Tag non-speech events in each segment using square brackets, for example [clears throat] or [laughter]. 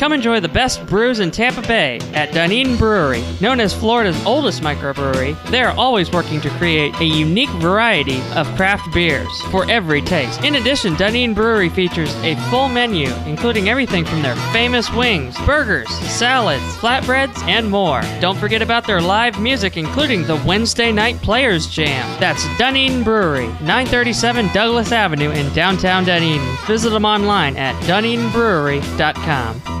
Come enjoy the best brews in Tampa Bay at Dunedin Brewery. Known as Florida's oldest microbrewery, they are always working to create a unique variety of craft beers for every taste. In addition, Dunedin Brewery features a full menu, including everything from their famous wings, burgers, salads, flatbreads, and more. Don't forget about their live music, including the Wednesday Night Players Jam. That's Dunedin Brewery, 937 Douglas Avenue in downtown Dunedin. Visit them online at dunedinbrewery.com.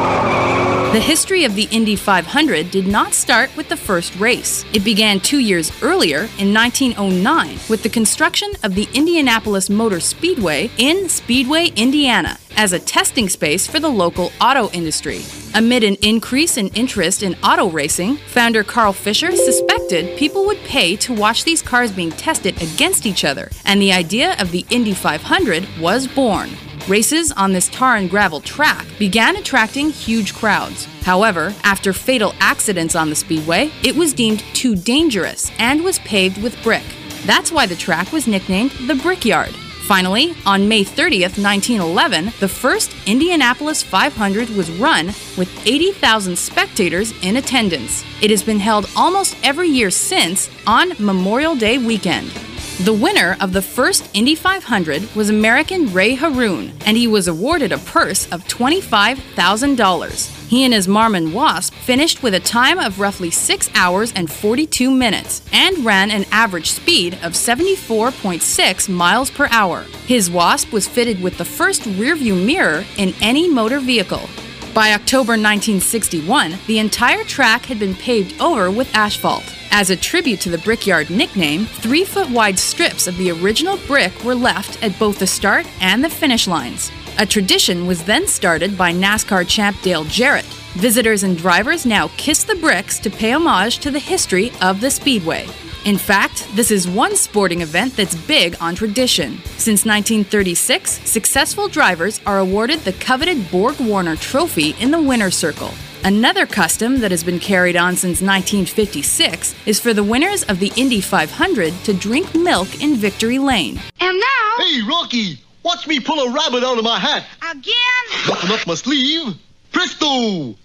The history of the Indy 500 did not start with the first race. It began two years earlier, in 1909, with the construction of the Indianapolis Motor Speedway in Speedway, Indiana, as a testing space for the local auto industry. Amid an increase in interest in auto racing, founder Carl Fisher suspected people would pay to watch these cars being tested against each other, and the idea of the Indy 500 was born. Races on this tar and gravel track began attracting huge crowds. However, after fatal accidents on the speedway, it was deemed too dangerous and was paved with brick. That's why the track was nicknamed the Brickyard. Finally, on May 30th, 1911, the first Indianapolis 500 was run with 80,000 spectators in attendance. It has been held almost every year since on Memorial Day weekend. The winner of the first Indy 500 was American Ray Harroun, and he was awarded a purse of $25,000. He and his Marmon Wasp finished with a time of roughly 6 hours and 42 minutes and ran an average speed of 74.6 miles per hour. His Wasp was fitted with the first rearview mirror in any motor vehicle. By October 1961, the entire track had been paved over with asphalt. As a tribute to the Brickyard nickname, three foot wide strips of the original brick were left at both the start and the finish lines. A tradition was then started by NASCAR champ Dale Jarrett. Visitors and drivers now kiss the bricks to pay homage to the history of the Speedway. In fact, this is one sporting event that's big on tradition. Since 1936, successful drivers are awarded the coveted Borg Warner Trophy in the winner's circle. Another custom that has been carried on since 1956 is for the winners of the Indy 500 to drink milk in Victory Lane. And now. Hey, Rocky, watch me pull a rabbit out of my hat. Again? Nothing up my sleeve. Presto!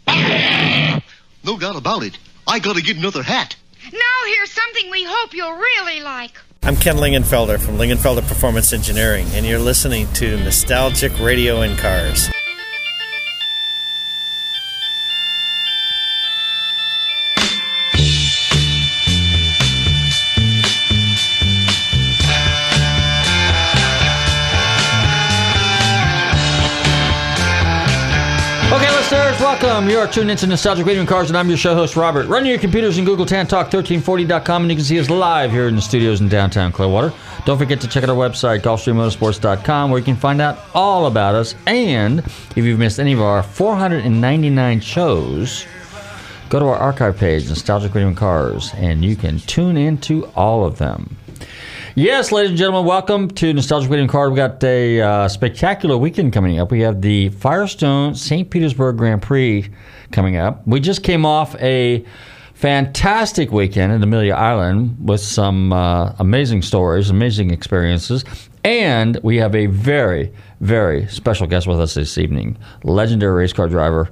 no doubt about it. I gotta get another hat. Now here's something we hope you'll really like. I'm Ken Lingenfelter from Lingenfelter Performance Engineering, and you're listening to Nostalgic Radio in Cars. Listeners, welcome. You are tuned into Nostalgic Radio Cars, and I'm your show host, Robert. Run your computers and Google TanTalk1340.com, and you can see us live here in the studios in downtown Clearwater. Don't forget to check out our website, GulfstreamMotorsports.com, where you can find out all about us. And if you've missed any of our 499 shows, go to our archive page, Nostalgic Radio Cars, and you can tune into all of them. Yes, ladies and gentlemen, welcome to Nostalgic Radio Card. We've got a uh, spectacular weekend coming up. We have the Firestone St. Petersburg Grand Prix coming up. We just came off a fantastic weekend in Amelia Island with some uh, amazing stories, amazing experiences, and we have a very, very special guest with us this evening, legendary race car driver,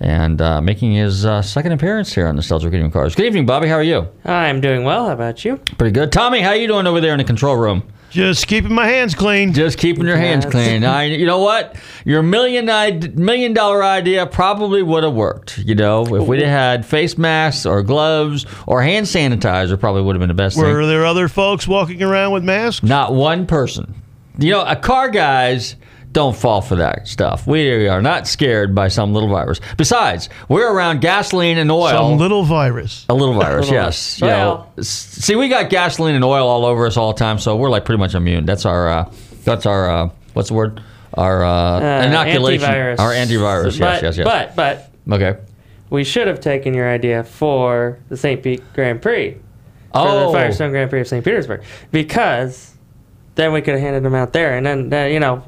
and uh, making his uh, second appearance here on Nostalgic Radio and Cars. Good evening, Bobby. How are you? I'm doing well. How about you? Pretty good. Tommy, how you doing over there in the control room? Just keeping my hands clean. Just keeping your hands Yes. clean. [laughs] I, you know what? Your million id- million dollar idea probably would have worked. You know, if we'd have had face masks or gloves or hand sanitizer, probably would have been the best thing. Were thing. there other folks walking around with masks? Not one person. You know, a car guys don't fall for that stuff. We are not scared by some little virus. Besides, we're around gasoline and oil. Some little virus. A little [laughs] virus, yes. virus. You know, Well- see, we got gasoline and oil all over us all the time, so we're like pretty much immune. That's our, uh, that's our, uh, what's the word? Our uh, Uh, inoculation, antivirus. our antivirus. But, yes, yes, yes. But, but, okay, we should have taken your idea for the St. Pete Grand Prix, for Oh, the Firestone Grand Prix of St. Petersburg, because then we could have handed them out there, and then uh, you know.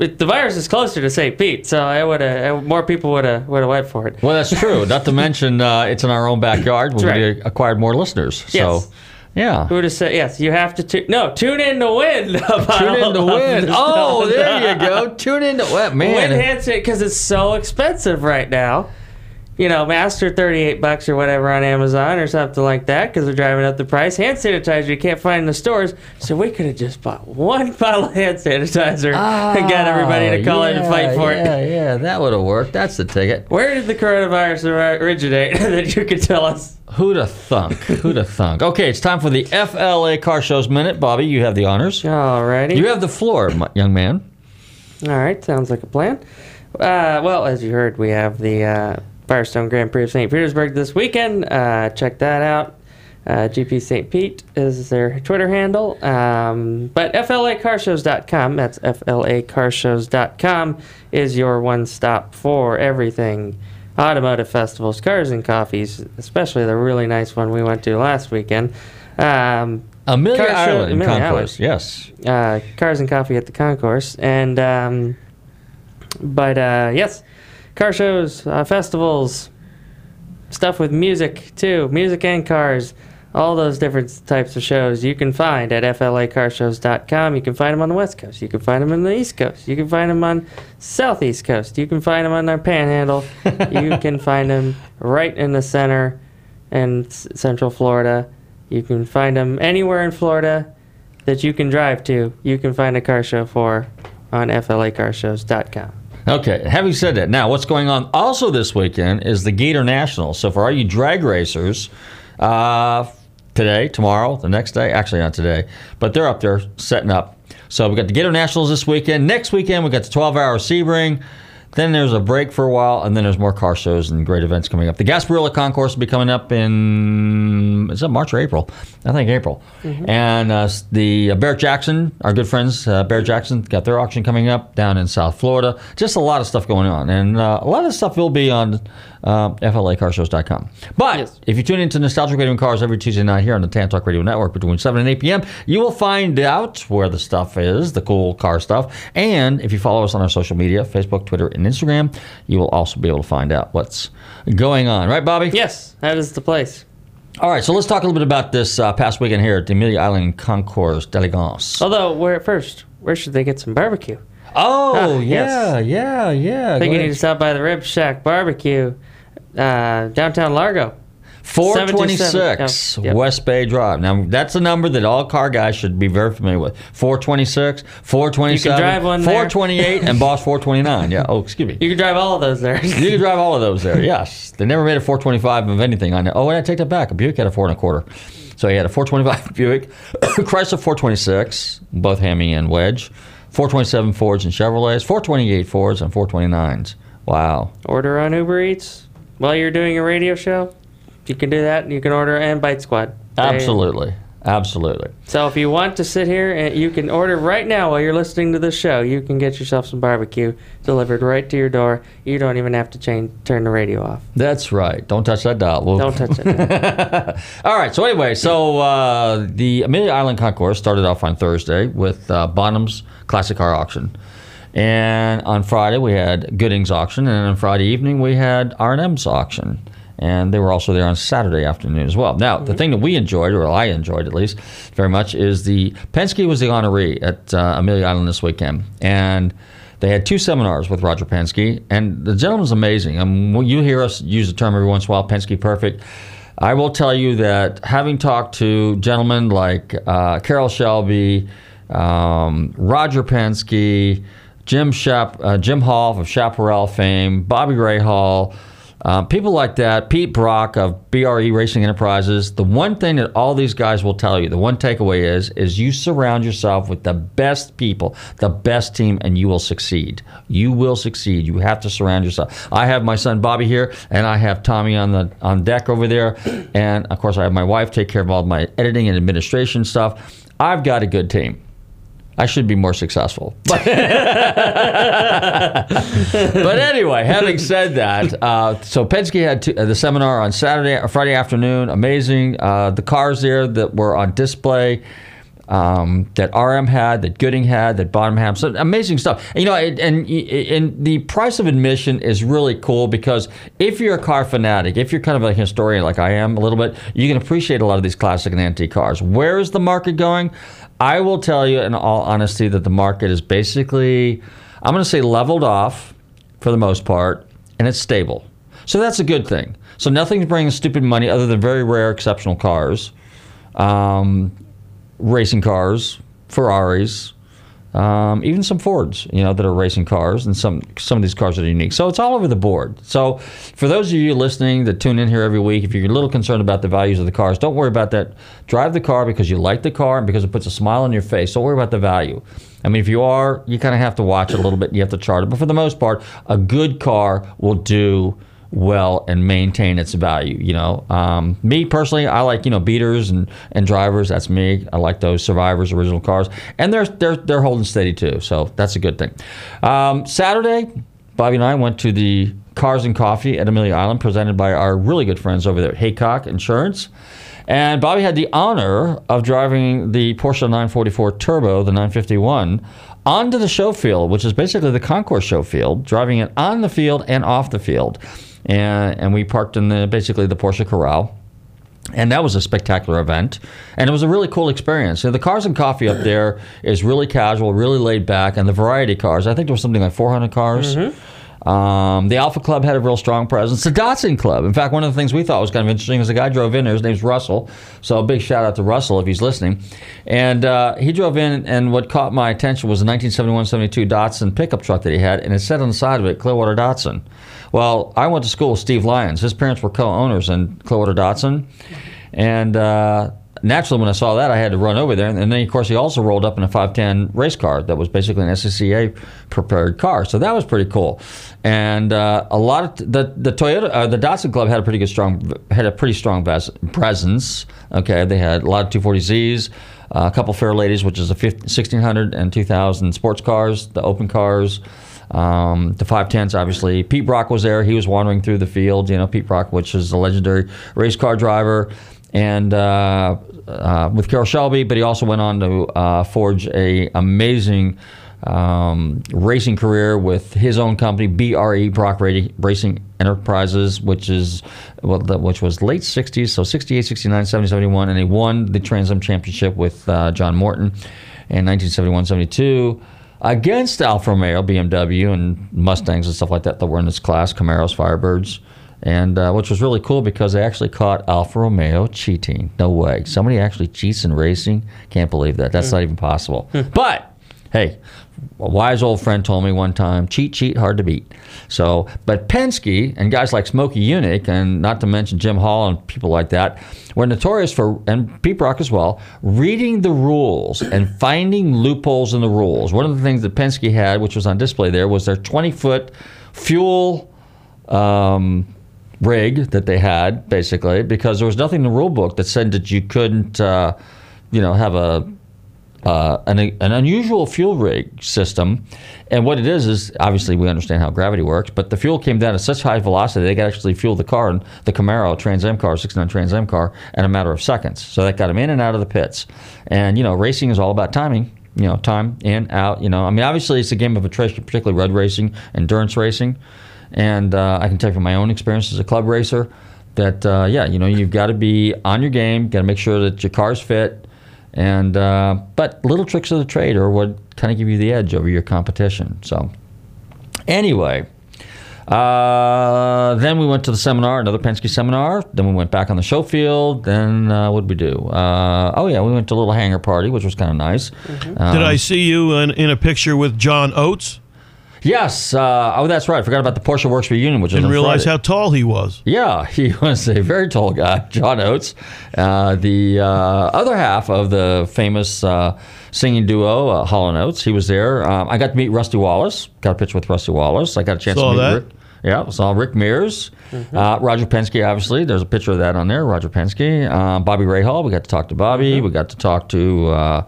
The virus is closer to St. Pete, so I would have more people would have would have went for it. well, that's true. Not to mention, uh, it's in our own backyard. We've That's right. acquired more listeners. Yes. So, yeah. Who would have said yes? You have to tu- no tune in to win. [laughs] Tune in to win. [laughs] Oh, there you [laughs] go. Tune in to win. Man. Win handshake because it's so expensive right now. You know, master thirty eight bucks or whatever on Amazon or something like that because they're driving up the price. Hand sanitizer you can't find in the stores, so we could have just bought one [laughs] bottle of hand sanitizer and got everybody to call in and fight for Ah, yeah, it. Yeah, that would have worked. That's the ticket. Where did the coronavirus originate [laughs] that you could tell us? Who'd have thunk? Who'd have thunk? Okay, it's time for the FLA Car Shows Minute. Bobby, you have the honors. Alrighty. You have the floor, my- young man. All right, sounds like a plan. Uh, well, as you heard, we have the uh, Firestone Grand Prix of St. Petersburg this weekend. Uh, check that out. Uh, GP St. Pete is their Twitter handle. Um, but FLAcarshows.com, that's FLAcarshows.com, is your one stop for everything automotive festivals, cars and coffees, especially the really nice one we went to last weekend. Um, Amelia Car Island Amelia Concourse. Yes. uh, cars and coffee at the concourse and um, but uh, yes car shows uh, festivals stuff with music too. Music and cars all those different types of shows you can find at flacarshows.com you can find them on the west coast. You can find them on the east coast. You can find them on southeast coast. You can find them on our panhandle. You [laughs] can find them right in the center in s- central florida. You can find them anywhere in florida that you can drive to, you can find a car show for on FLAcarshows.com. Okay, having said that, now what's going on also this weekend is the Gator National. So for all you drag racers, uh, today, tomorrow, the next day, actually not today, but they're up there setting up. So we got the Gator Nationals this weekend. Next weekend we got the 12 hour Sebring. Then there's a break for a while, and then there's more car shows and great events coming up. The Gasparilla Concourse will be coming up in is that March or April? I think April. And uh, the uh, Barrett Jackson, our good friends, uh, Barrett Jackson, got their auction coming up down in South Florida. Just a lot of stuff going on, and uh, a lot of stuff will be on uh, FLACarshows.com. But Yes. if you tune into Nostalgic Radio and Cars every Tuesday night here on the Tan Talk Radio Network between 7 and 8 p.m., you will find out where the stuff is, the cool car stuff. And if you follow us on our social media, Facebook, Twitter, and Instagram, you will also be able to find out what's going on. Right, Bobby? Yes, that is the place. All right, so let's talk a little bit about this uh, past weekend here at the Amelia Island Concours d'Elegance. Although, where first, where should they get some barbecue? Oh, Ah, yeah, yes. yeah, yeah. I think Go you ahead. need to stop by the Rib Shack Barbecue, uh, downtown Largo. 426 727. Yep. West Bay Drive. Now, that's a number that all car guys should be very familiar with. 426, 427, drive one there. 428, and Boss 429. Yeah. Oh, excuse me. You can drive all of those there. [laughs] You can drive all of those there. Yes. They never made a 425 of anything on it. Oh, and I take that back. A Buick had a four and a quarter. So he had a 425 [laughs] Buick, [coughs] Chrysler 426, both Hemi and Wedge, 427 Fords and Chevrolets, 428 Fords, and 429s. Wow. order on Uber Eats while you're doing a radio show. You can do that. You can order and Bite Squad. They- Absolutely. Absolutely. So if you want to sit here and you can order right now while you're listening to this show, you can get yourself some barbecue delivered right to your door. You don't even have to change turn the radio off. That's right. Don't touch that dial. We'll- Don't touch it. [laughs] All right. So anyway, so uh, the Amelia Island Concourse started off on Thursday with uh, Bonham's Classic Car Auction, and on Friday we had Gooding's auction, and on Friday evening we had R and M's auction, and they were also there on Saturday afternoon as well. Now the thing that we enjoyed, or I enjoyed at least very much, is the Penske was the honoree at uh, Amelia Island this weekend, and. They had two seminars with Roger Penske, and the gentleman's amazing. Um, when you hear us use the term every once in a while, Penske perfect. I will tell you that having talked to gentlemen like uh, Carroll Shelby, um, Roger Penske, Jim Shap, uh, Jim Hall of Chaparral fame, Bobby Rahal, uh, people like that, Pete Brock of BRE Racing Enterprises. The one thing that all these guys will tell you, the one takeaway is, is you surround yourself with the best people, the best team, and you will succeed. You will succeed. You have to surround yourself. I have my son Bobby here, and I have Tommy on the on deck over there, and of course I have my wife take care of all my editing and administration stuff. I've got a good team. I should be more successful. But, [laughs] but anyway, having said that, uh, so Penske had uh, the seminar on Saturday, Friday afternoon. Amazing. Uh, the cars there that were on display. Um, that RM had, that Gooding had, that Bonham had, so amazing stuff. And, you know, and, and and the price of admission is really cool because if you're a car fanatic, if you're kind of a historian like I am a little bit, you can appreciate a lot of these classic and antique cars. Where is the market going? I will tell you in all honesty that the market is basically, I'm going to say leveled off for the most part, and it's stable. So that's a good thing. So nothing's bringing stupid money other than very rare, exceptional cars, um, racing cars, Ferraris, um, even some Fords, you know, that are racing cars, and some some of these cars are unique. So it's all over the board. So for those of you listening that tune in here every week, if you're a little concerned about the values of the cars, don't worry about that. Drive the car because you like the car and because it puts a smile on your face. Don't worry about the value. I mean, if you are, you kind of have to watch it a little bit. You have to chart it, but for the most part, a good car will do well and maintain its value. You know, um, me personally, I like you know beaters and, and drivers. That's me. I like those survivors, original cars, and they're they're they're holding steady too. So that's a good thing. Um, Saturday, Bobby and I went to the Cars and Coffee at Amelia Island, presented by our really good friends over there at Haycock Insurance. And Bobby had the honor of driving the Porsche 944 Turbo, the 951, onto the show field, which is basically the concourse show field, driving it on the field and off the field. And, and we parked in the basically the Porsche Corral. And that was a spectacular event. And it was a really cool experience. You know, the Cars and Coffee up there is really casual, really laid back. And the variety cars, I think there was something like 400 cars. Um, the Alfa Club had a real strong presence. The Datsun Club, in fact, one of the things we thought was kind of interesting is the guy drove in there. His name's Russell, so a big shout out to Russell if he's listening. And uh, he drove in, and what caught my attention was a 1971-72 Datsun pickup truck that he had, and it said on the side of it, Clearwater Datsun. Well, I went to school with Steve Lyons. His parents were co-owners in Clearwater Datsun, and uh, naturally, when I saw that, I had to run over there. And then, of course, he also rolled up in a 510 race car that was basically an SCCA prepared car. So that was pretty cool. And uh, a lot of the the Toyota, uh, the Datsun Club had a pretty good strong had a pretty strong presence. Okay, they had a lot of 240Zs. Uh, a couple Fair Ladies, which is a 50, 1600 and 2000 sports cars, the open cars, um, the 510s, obviously. Pete Brock was there. He was wandering through the field. You know, Pete Brock, which is a legendary race car driver, and uh, uh, with Carroll Shelby. But he also went on to uh, forge a amazing um, racing career with his own company, BRE Brock Racing Enterprises, which is well, the, which was late 60s, so 68, 69, 70, 71, and he won the Trans Am Championship with uh, John Morton in 1971, 72 against Alfa Romeo, BMW, and Mustangs and stuff like that that were in this class, Camaros, Firebirds. And uh, which was really cool because they actually caught Alfa Romeo cheating. No way. Somebody actually cheats in racing. Can't believe that. That's not even possible. but hey, a wise old friend told me one time, cheat, cheat, hard to beat. So, but Penske and guys like Smokey Yunick, and not to mention Jim Hall and people like that, were notorious for, and Pete Brock as well, reading the rules and finding loopholes in the rules. One of the things that Penske had, which was on display there, was their 20 foot fuel. Um, rig that they had basically because there was nothing in the rule book that said that you couldn't uh, you know have a uh, an, an unusual fuel rig system. And what it is is obviously we understand how gravity works but the fuel came down at such high velocity they could actually fuel the car the Camaro Trans Am car 69 Trans Am car in a matter of seconds. So that got them in and out of the pits. And you know racing is all about timing you know time in out you know. I mean obviously it's a game of attrition particularly road racing endurance racing. And uh, I can tell you from my own experience as a club racer that, uh, yeah, you know, you've got to be on your game, got to make sure that your car's fit. And, uh, but little tricks of the trade are what kind of give you the edge over your competition. So, anyway, uh, then we went to the seminar, another Penske seminar. Then we went back on the show field. Then uh, what did we do? Uh, oh, yeah, we went to a little hangar party, which was kind of nice. Did I see you in, in a picture with John Oates? Yes. Uh, oh, that's right. I forgot about the Porsche Works reunion, which is Didn't on realize Friday. how tall he was. Yeah, [laughs] he was a very tall guy, [laughs] John Oates, uh, the uh, other half of the famous uh, singing duo, uh, Hall and Oates. He was there. Um, I got to meet Rusty Wallace. Got a picture with Rusty Wallace. I got a chance Saw to meet that. Rick. Yeah, saw Rick Mears, uh, Roger Penske. Obviously, there's a picture of that on there. Roger Penske, uh, Bobby Rahal. We got to talk to Bobby. We got to talk to.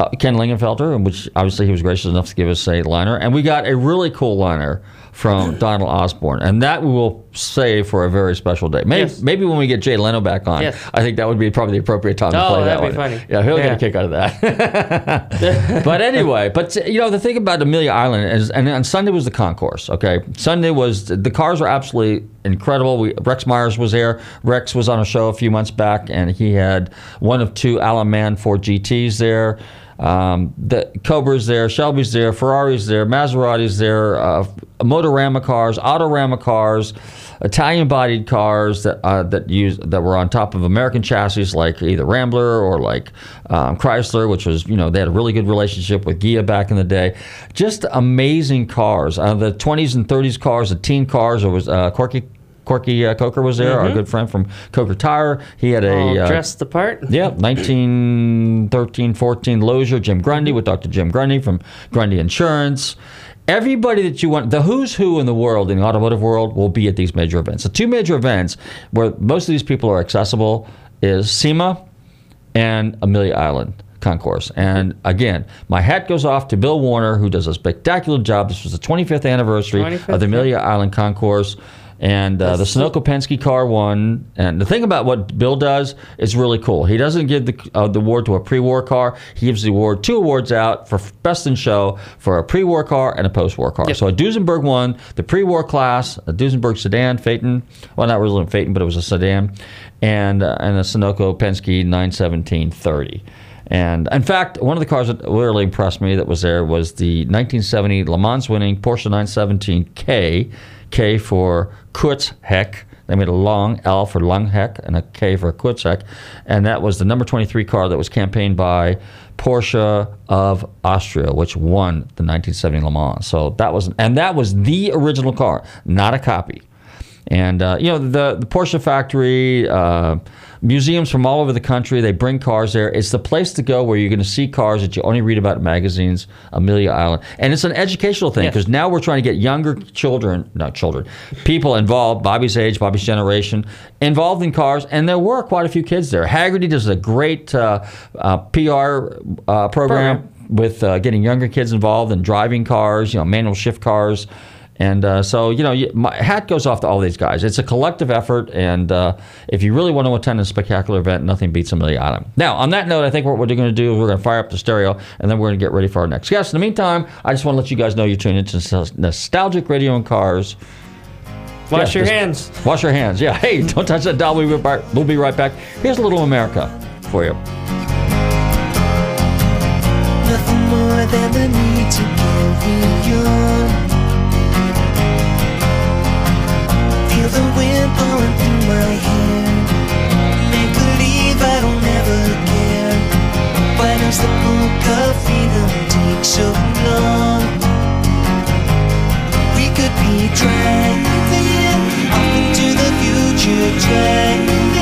Uh, Ken Lingenfelter, which obviously he was gracious enough to give us a liner, and we got a really cool liner from [clears throat] Donald Osborne, and that we will save for a very special day. Maybe, Yes. maybe when we get Jay Leno back on, Yes. I think that would be probably the appropriate time to Oh, play that that'd be one. funny. Yeah, he'll get a kick out of that. [laughs] but anyway, but you know the thing about Amelia Island is, and on Sunday was the concourse. Okay, Sunday was the cars were absolutely incredible. We, Rex Myers was there. Rex was on a show a few months back, and he had one of two Alan Mann Ford GTS there. Um, the Cobra's there, Shelby's there, Ferrari's there, Maserati's there, uh, Motorama cars, Autorama cars, Italian bodied cars that uh, that use that were on top of American chassis like either Rambler or like um, Chrysler, which was you know they had a really good relationship with Ghia back in the day. Just amazing cars. Uh, the 20s and 30s cars, the teen cars. There was uh, Corky. Corky uh, Coker was there, our good friend from Coker Tire. He had a uh, dressed the part. yeah, 1913, 14 Lozier, Jim Grundy. with Dr. Jim Grundy from Grundy Insurance. Everybody that you want, the who's who in the world, in the automotive world, will be at these major events. The two major events where most of these people are accessible is SEMA and Amelia Island Concourse. And again, my hat goes off to Bill Warner, who does a spectacular job. This was the 25th anniversary 25th, of the Amelia Island Concourse. And uh, the Sunoco Penske car won. And the thing about what Bill does is really cool. He doesn't give the, uh, the award to a pre-war car. He gives the award two awards out for best in show for a pre-war car and a post-war car. Yep. So a Duesenberg won the pre-war class, a Duesenberg sedan, Phaeton. Well, not really a Phaeton, but it was a sedan, and uh, and a Sunoco Penske 91730. And in fact, one of the cars that really impressed me that was there was the 1970 Le Mans winning Porsche 917K, K for Kurzheck. They made a long L for Langheck and a K for Kurzheck. And that was the number 23 car that was campaigned by Porsche of Austria, which won the 1970 Le Mans. So that was, and that was the original car, not a copy. And uh, you know the the Porsche factory, uh, museums from all over the country. They bring cars there. It's the place to go where you're going to see cars that you only read about in magazines. Amelia Island, and it's an educational thing Yes. because now we're trying to get younger children, not children, people involved. Bobby's age, Bobby's generation, involved in cars, and there were quite a few kids there. Hagerty does a great uh, uh, PR uh, program Program. with uh, getting younger kids involved in driving cars, you know, manual shift cars. And uh, so, you know, you- my hat goes off to all these guys. It's a collective effort, and uh, if you really want to attend a spectacular event, nothing beats Amelia Island. Now, on that note, I think what we're going to do is we're going to fire up the stereo, and then we're going to get ready for our next guest. In the meantime, I just want to let you guys know you're tuning into Nostalgic Radio and Cars. Wash Yeah, your just- hands. Wash your hands. Yeah. Hey, don't touch that dial. We'll be right, we'll be right back. Here's a little America for you. Nothing more than the need to carry on. The wind blowing through my hair. Make believe I care. Why does the book of freedom take so long? We could be driving off into the future, driving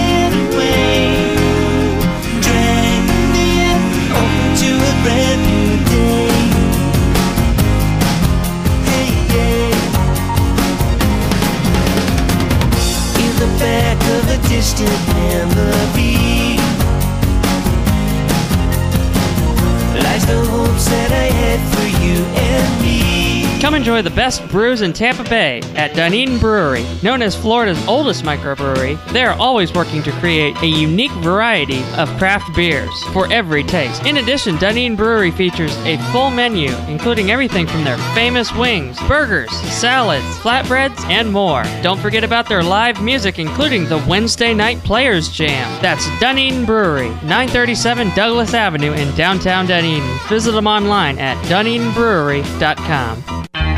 of a enjoy the best brews in Tampa Bay at Dunedin Brewery. Known as Florida's oldest microbrewery, they are always working to create a unique variety of craft beers for every taste. In addition, Dunedin Brewery features a full menu, including everything from their famous wings, burgers, salads, flatbreads, and more. Don't forget about their live music, including the Wednesday Night Players Jam. That's Dunedin Brewery, 937 Douglas Avenue in downtown Dunedin. Visit them online at dunedinbrewery.com.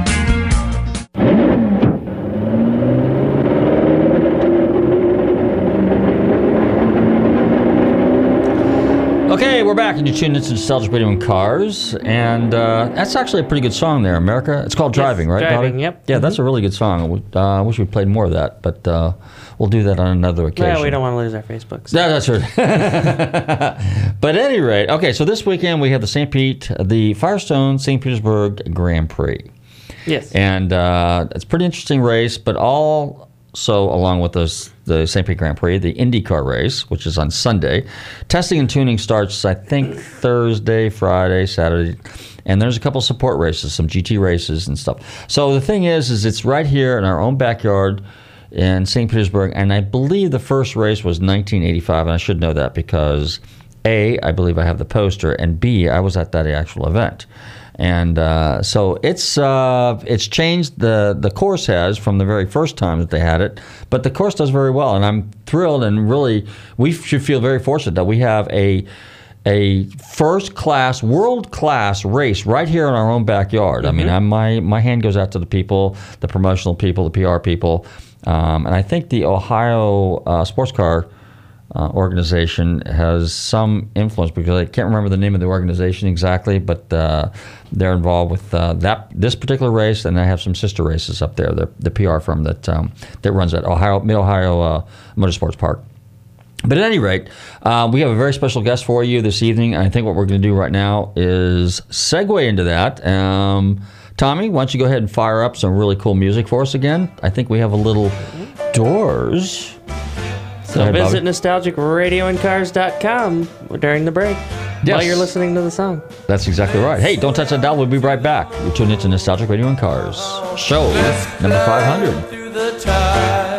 back, and you tuned into Nostalgic Radio and Cars, and uh, that's actually a pretty good song there, America. It's called Driving, right, Driving, yep. Yeah, that's a really good song. Uh, I wish we played more of that, but uh, we'll do that on another occasion. Yeah, we don't want to lose our Facebooks. Yeah, that's right. [laughs] but at any rate, okay, so this weekend we have the St. Pete, the Firestone St. Petersburg Grand Prix. Yes. And uh, it's a pretty interesting race, but also along with those, the St. Pete Grand Prix, the IndyCar race, which is on Sunday. Testing and tuning starts, I think, Thursday, Friday, Saturday. And there's a couple support races, some GT races and stuff. So the thing is, is it's right here in our own backyard in St. Petersburg, and I believe the first race was 1985, and I should know that because A, I believe I have the poster, and B, I was at that actual event. And uh, so it's uh, it's changed. the The course has from the very first time that they had it, but the course does very well, and I'm thrilled. And really, we should feel very fortunate that we have a a first class, world class race right here in our own backyard. I mean, I, my my hand goes out to the people, the promotional people, the PR people, um, and I think the Ohio uh, Sports Car uh, organization has some influence because I can't remember the name of the organization exactly, but uh, they're involved with uh, that this particular race, and I have some sister races up there. The, the PR firm that um, that runs at Ohio Mid Ohio uh, Motorsports Park. But at any rate, uh, we have a very special guest for you this evening. I think what we're going to do right now is segue into that. Um, Tommy, why don't you go ahead and fire up some really cool music for us again? I think we have a little doors. So Go ahead, visit Bobby. nostalgicradioandcars.com during the break Yes. while you're listening to the song. That's exactly right. Hey, don't touch that dial. We'll be right back. You're tuned into Nostalgic Radio and Cars show number 500. through the tide.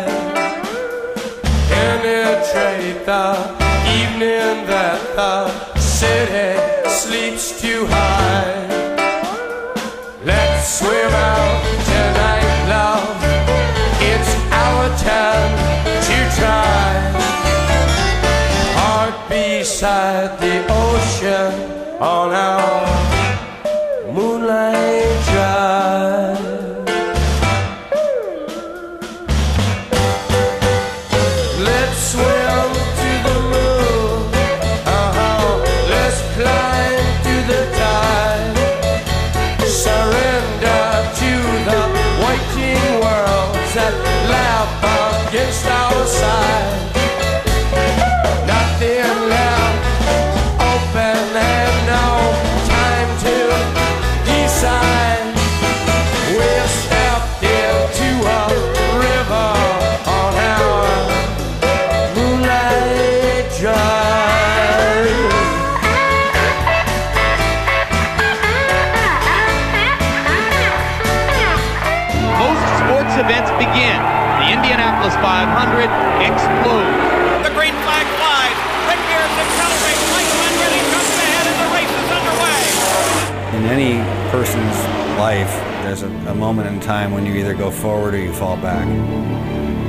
Moment in time when you either go forward or you fall back.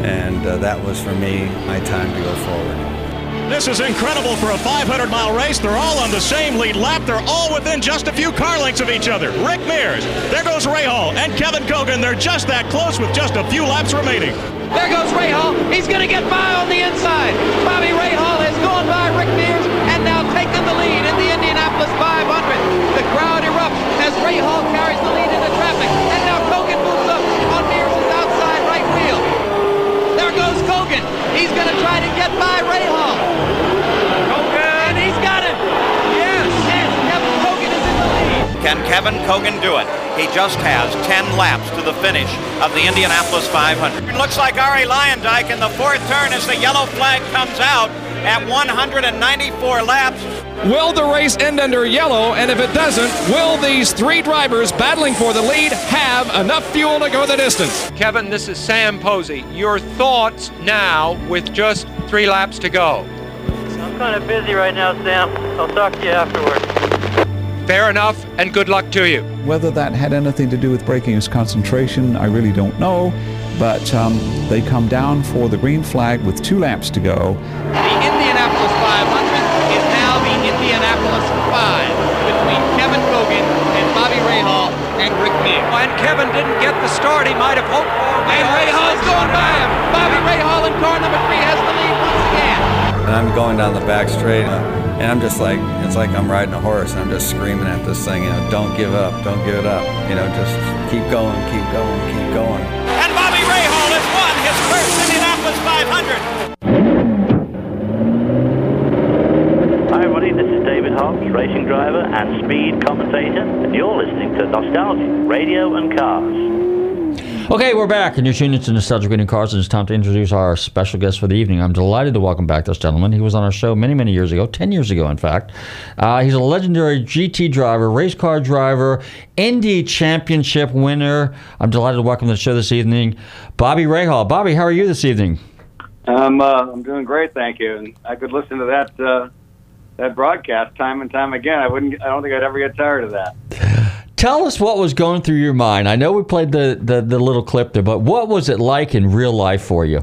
And uh, that was for me my time to go forward. This is incredible for a 500 mile race. They're all on the same lead lap. They're all within just a few car lengths of each other. Rick Mears, there goes Rahal, and Kevin Cogan. They're just that close with just a few laps remaining. There goes Rahal. He's going to get by on the inside. Bobby Rahal has gone by Rick Mears Can Kevin Cogan do it? He just has 10 laps to the finish of the Indianapolis 500. It looks like Arie Luyendyk in the fourth turn as the yellow flag comes out at 194 laps. Will the race end under yellow? And if it doesn't, will these three drivers battling for the lead have enough fuel to go the distance? Kevin, this is Sam Posey. Your thoughts now with just three laps to go. I'm kind of busy right now, Sam. I'll talk to you afterward. Fair enough, and good luck to you. Whether that had anything to do with breaking his concentration, I really don't know. But um, they come down for the green flag with two laps to go. The Indianapolis 500 is now the Indianapolis 5 between Kevin Cogan and Bobby Rahal and Rick Mears. And Kevin didn't get the start he might have hoped for. And Rahal's going by him. Bobby Rahal in car number three has the lead once again. and I'm going down the back straight, uh, and I'm just like, it's like I'm riding a horse, and I'm just screaming at this thing, you know, don't give up, don't give it up, you know, just keep going, keep going, keep going. And Bobby Rahal has won his first Indianapolis 500. Hi everybody, this is David Hobbs, racing driver and speed commentator, and you're listening to Nostalgia, Radio and Cars. Okay, we're back, and you're tuning into Nostalgic Reading Cars, and it's time to introduce our special guest for the evening. I'm delighted to welcome back this gentleman. He was on our show many, many years ago, 10 years ago, in fact. Uh, he's a legendary GT driver, race car driver, Indy Championship winner. I'm delighted to welcome to the show this evening, Bobby Rahal. Bobby, how are you this evening? I'm uh, I'm doing great, thank you. And I could listen to that uh, that broadcast time and time again. I wouldn't. I don't think I'd ever get tired of that. Tell us what was going through your mind. I know we played the, the, the little clip there, but what was it like in real life for you?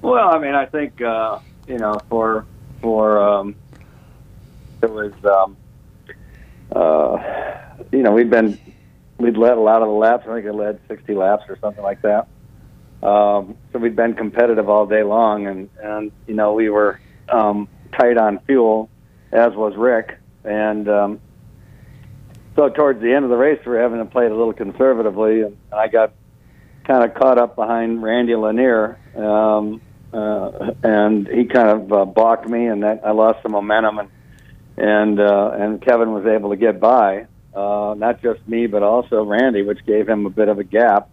Well, I mean, I think uh, you know, for for um, it was um, uh, you know, we'd been we'd led a lot of the laps. I think I led 60 laps or something like that. Um, so we'd been competitive all day long, and and you know, we were um, tight on fuel, as was Rick, and um, so towards the end of the race, we were having to play it a little conservatively, and I got kind of caught up behind Randy Lanier, um, uh, and he kind of uh, balked me, and that I lost some momentum, and and uh, and Kevin was able to get by, uh, not just me, but also Randy, which gave him a bit of a gap.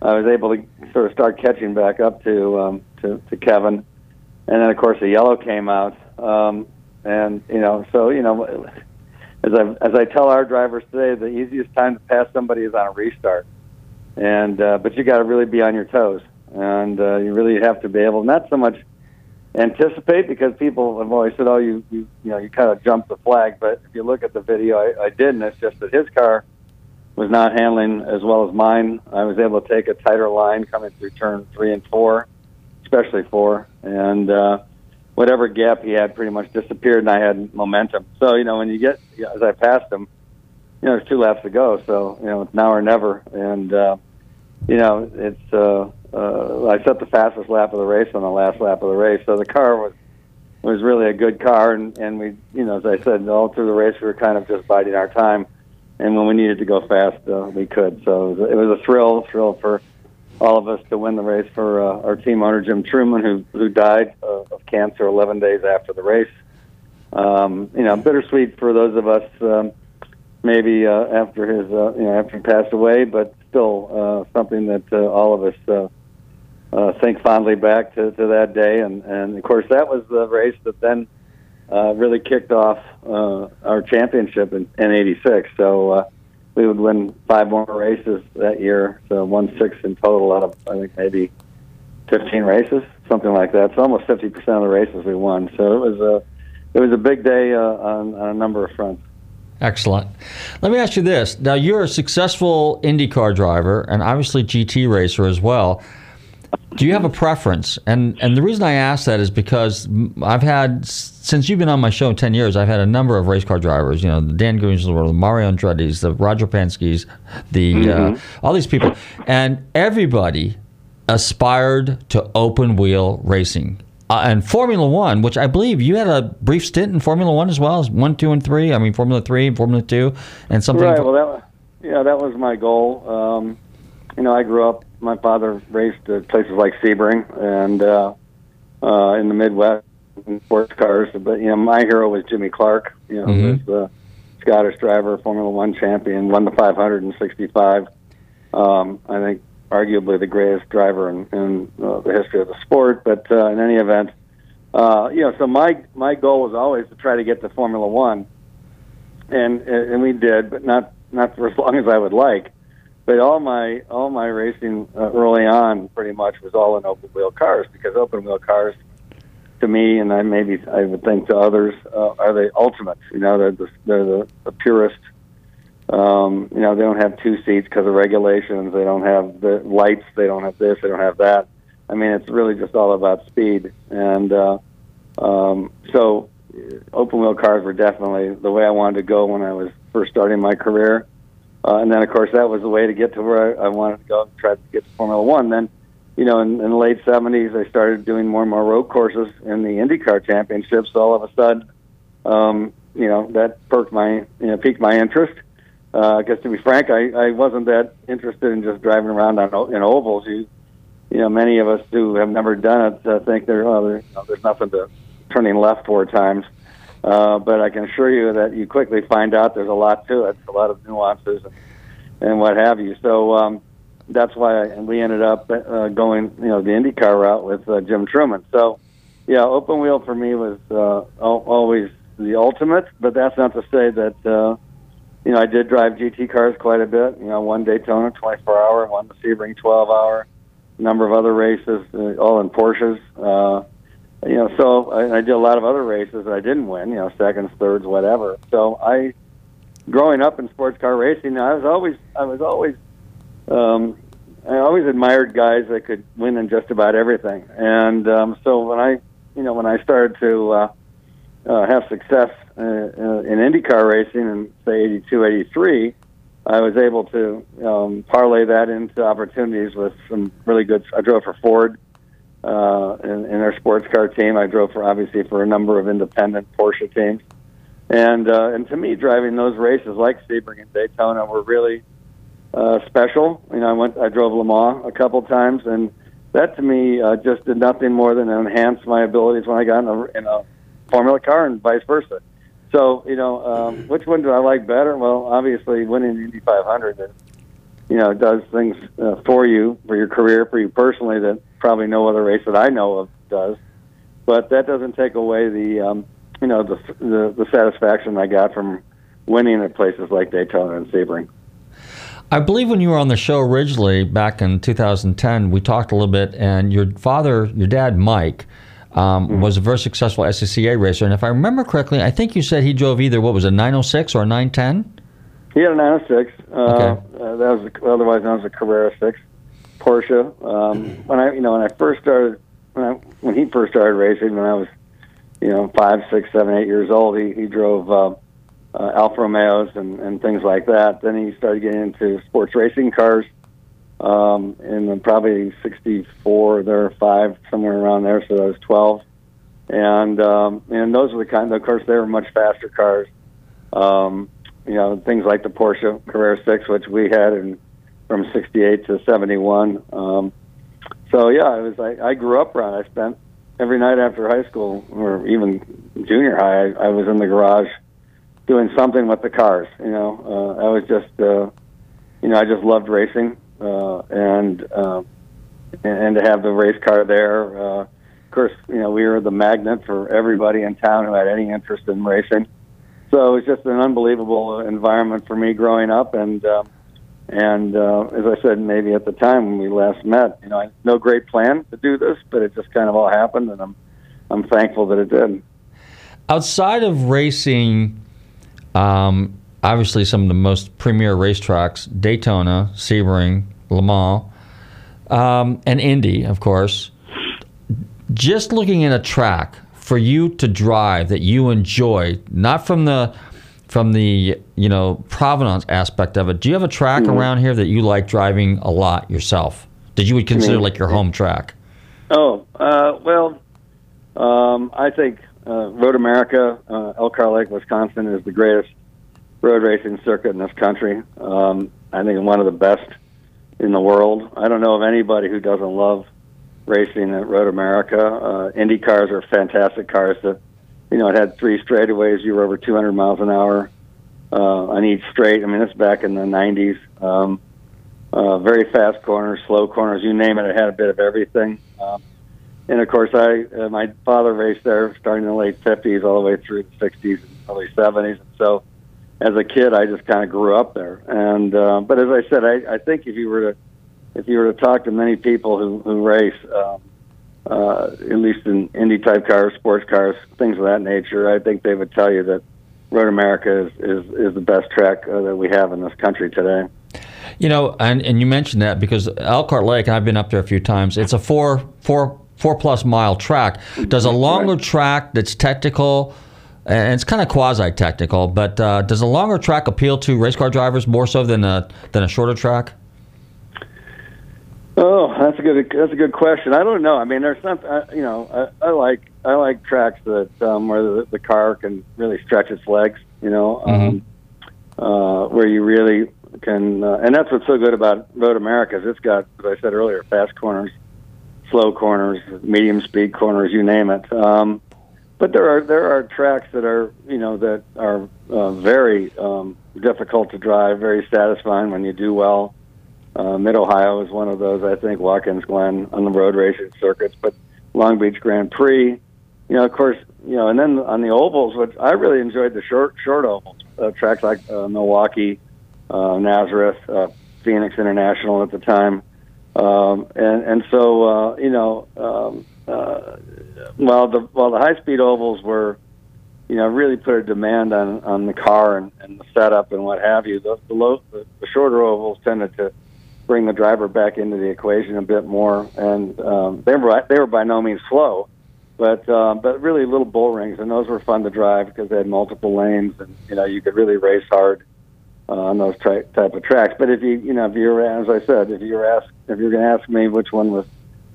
I was able to sort of start catching back up to um, to, to Kevin, and then of course the yellow came out, um, and you know, so you know as I as I tell our drivers today, the easiest time to pass somebody is on a restart, and uh, but you got to really be on your toes, and uh, you really have to be able not so much anticipate because people have always said, oh, you you you know you kind of jumped the flag, but if you look at the video, I, I didn't. It's just that his car was not handling as well as mine. I was able to take a tighter line coming through turn three and four, especially four, and. uh whatever gap he had pretty much disappeared, and I had momentum. So you know, when you get as I passed him, you know, there's two laps to go. So you know, it's now or never, and uh, you know, it's uh, uh, I set the fastest lap of the race on the last lap of the race. So the car was was really a good car, and and we, you know, as I said, all through the race we were kind of just biding our time, and when we needed to go fast, uh, we could. So it was, it was a thrill, thrill for all of us to win the race for uh, our team owner Jim Trueman, who who died uh, of cancer 11 days after the race. Um, you know, bittersweet for those of us, um, maybe uh, after his, uh, you know, after he passed away, but still uh, something that uh, all of us uh, uh, think fondly back to, to that day. And and of course, that was the race that then uh, really kicked off uh, our championship in, in '86. So. We would win five more races that year, so one six in total out of I think maybe fifteen races, something like that. It's almost fifty percent of the races we won. So it was a it was a big day uh, on, on a number of fronts. Excellent. Let me ask you this. Now, you're a successful IndyCar driver and obviously GT racer as well. Do you have a preference? And and the reason I ask that is because I've had since you've been on my show in ten years, I've had a number of race car drivers. You know, the Dan Gurneys of the world, the Mario Andretti's, the Roger Penske's, the Mm-hmm. uh, all these people, and everybody aspired to open wheel racing. Uh, and Formula One, which I believe you had a brief stint in Formula One as well as one, two, and three. I mean, Formula Three and Formula Two, and something. Right. Well, that yeah, that was my goal. Um, you know, I grew up. My father raced at places like Sebring and uh, uh, in the Midwest in sports cars. But you know, my hero was Jimmy Clark. You know, Mhm. the Scottish driver, Formula One champion, won the 500 in '65. Um, I think arguably the greatest driver in, in uh, the history of the sport. But uh, in any event, uh, you know, so my my goal was always to try to get to Formula One, and and we did, but not not for as long as I would like. But all my all my racing uh, early on pretty much was all in open wheel cars because open wheel cars, to me, and I maybe I would think to others, uh, are the ultimates. You know, they're the they're the, the purest. Um, you know, they don't have two seats because of regulations. They don't have the lights. They don't have this. They don't have that. I mean, it's really just all about speed. And uh, um, so, open wheel cars were definitely the way I wanted to go when I was first starting my career. Uh, and then, of course, that was the way to get to where I, I wanted to go. Try to get to Formula One. Then, you know, in, in the late '70s, I started doing more and more road courses in the IndyCar Championships. All of a sudden, um, you know, that perked my, you know, piqued my interest. Because to be frank, I, I wasn't that interested in just driving around on in ovals. You, you know, many of us who have never done it uh, think there, oh, there, you know, there's nothing to turning left four times. Uh, but I can assure you that you quickly find out there's a lot to it, a lot of nuances and, and what have you. So um, that's why I, we ended up uh, going, you know, the IndyCar route with uh, Jim Trueman. So, yeah, open wheel for me was uh, always the ultimate. But that's not to say that, uh, you know, I did drive GT cars quite a bit. You know, one Daytona 24 hour, one Sebring 12 hour, number of other races, uh, all in Porsches. Uh, you know, so I, I did a lot of other races that I didn't win. You know, seconds, thirds, whatever. So I, growing up in sports car racing, I was always, I was always, um, I always admired guys that could win in just about everything. And um, so when I, you know, when I started to uh, uh, have success uh, uh, in IndyCar racing in say 82, 83, I was able to um, parlay that into opportunities with some really good. I drove for Ford uh, in, in their sports car team. I drove for obviously for a number of independent Porsche teams, and uh, and to me, driving those races like Sebring and Daytona were really uh, special. You know, I went, I drove Le Mans a couple times, and that to me uh, just did nothing more than enhance my abilities when I got in a, in a Formula car and vice versa. So, you know, um, which one do I like better? Well, obviously, winning the Indy 500, is, you know, does things uh, for you, for your career, for you personally that probably no other race that I know of does. But that doesn't take away the, um, you know, the, the the satisfaction I got from winning at places like Daytona and Sebring. I believe when you were on the show originally back in 2010, we talked a little bit, and your father, your dad, Mike, um, was a very successful SCCA racer. And if I remember correctly, I think you said he drove either, what was it, 906 or a 910? He had a 906. Uh, Okay. uh, that was a, otherwise known as a Carrera Six Porsche. Um, when I, you know, when I first started, when I, when he first started racing, when I was, you know, five, six, seven, eight years old, he he drove uh, uh, Alfa Romeos and and things like that. Then he started getting into sports racing cars. Um, and then probably 64, there five, somewhere around there. So I was 12. And, um, and those were the kind, of course, they were much faster cars. Um, you know, things like the Porsche Carrera 6, which we had in, from 68 to 71. Um, so yeah, it was, I, I grew up around, I spent every night after high school or even junior high, I, I was in the garage doing something with the cars. You know, uh, I was just, uh, you know, I just loved racing, uh, and, uh, and to have the race car there. Uh, of course, you know, we were the magnet for everybody in town who had any interest in racing. So it was just an unbelievable environment for me growing up, and um, and uh, as I said, maybe at the time when we last met, you know, I no great plan to do this, but it just kind of all happened, and I'm I'm thankful that it did. Outside of racing, um, obviously some of the most premier racetracks Daytona, Sebring, Le Mans, um, and Indy, of course. Just looking at a track for you to drive that you enjoy, not from the from the you know provenance aspect of it. Do you have a track Mhm. around here that you like driving a lot yourself? That you would consider like your home track? Oh, uh, well, um, I think uh, Road America, uh, Elkhart Lake, Wisconsin, is the greatest road racing circuit in this country. Um, I think one of the best in the world. I don't know of anybody who doesn't love racing at Road America. Uh, Indy cars are fantastic cars. That you know, it had three straightaways. You were over 200 miles an hour uh, on each straight. I mean, it's back in the 90s. Um, uh, very fast corners, slow corners, you name it. It had a bit of everything. Um, and of course, I uh, my father raced there starting in the late 50s all the way through the 60s and early 70s. And so, as a kid, I just kind of grew up there. And uh, but as I said, I, I think if you were to if you were to talk to many people who who race, um, uh, at least in Indy type cars, sports cars, things of that nature, I think they would tell you that Road America is is, is the best track uh, that we have in this country today. You know, and, and you mentioned that because Elkhart Lake, I've been up there a few times. It's a four four four plus mile track. Does a longer track that's technical, and it's kind of quasi technical, but uh, does a longer track appeal to race car drivers more so than a than a shorter track? Oh, that's a good that's a good question. I don't know. I mean, there's some uh, you know I, I like I like tracks that um, where the, the car can really stretch its legs. You know, um, uh, where you really can, uh, and that's what's so good about Road America. Is it's got, as I said earlier, fast corners, slow corners, medium speed corners, you name it. Um, but there are there are tracks that are you know that are uh, very um, difficult to drive, very satisfying when you do well. Uh, Mid Ohio is one of those. I think Watkins Glen on the road racing circuits, but Long Beach Grand Prix. You know, of course, you know, and then on the ovals, which I really enjoyed the short short ovals uh, tracks like uh, Milwaukee, uh, Nazareth, uh, Phoenix International at the time, um, and and so uh, you know, um, uh, while the while the high speed ovals were, you know, really put a demand on on the car and, and the setup and what have you, the the, low, the the shorter ovals tended to bring the driver back into the equation a bit more, and um, they were they were by no means slow, but um, but really little bull rings, and those were fun to drive because they had multiple lanes, and you know you could really race hard uh, on those tri- type of tracks. But if you you know if you're as I said, if you're asked if you're going to ask me which one was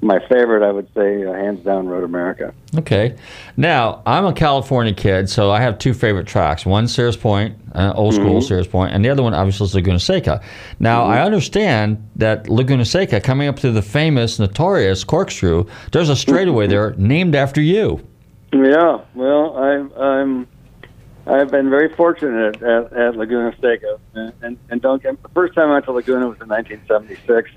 my favorite, I would say uh, hands down Road America. Okay. Now, I'm a California kid, so I have two favorite tracks. One, Sears Point, uh, old school Mhm. Sears Point, and the other one, obviously, is Laguna Seca. Now, Mhm. I understand that Laguna Seca, coming up to the famous, notorious corkscrew, there's a straightaway there named after you. Yeah, well, I'm I'm I've been very fortunate at, at Laguna Seca, and, and and don't get the first time I went to Laguna was in 1976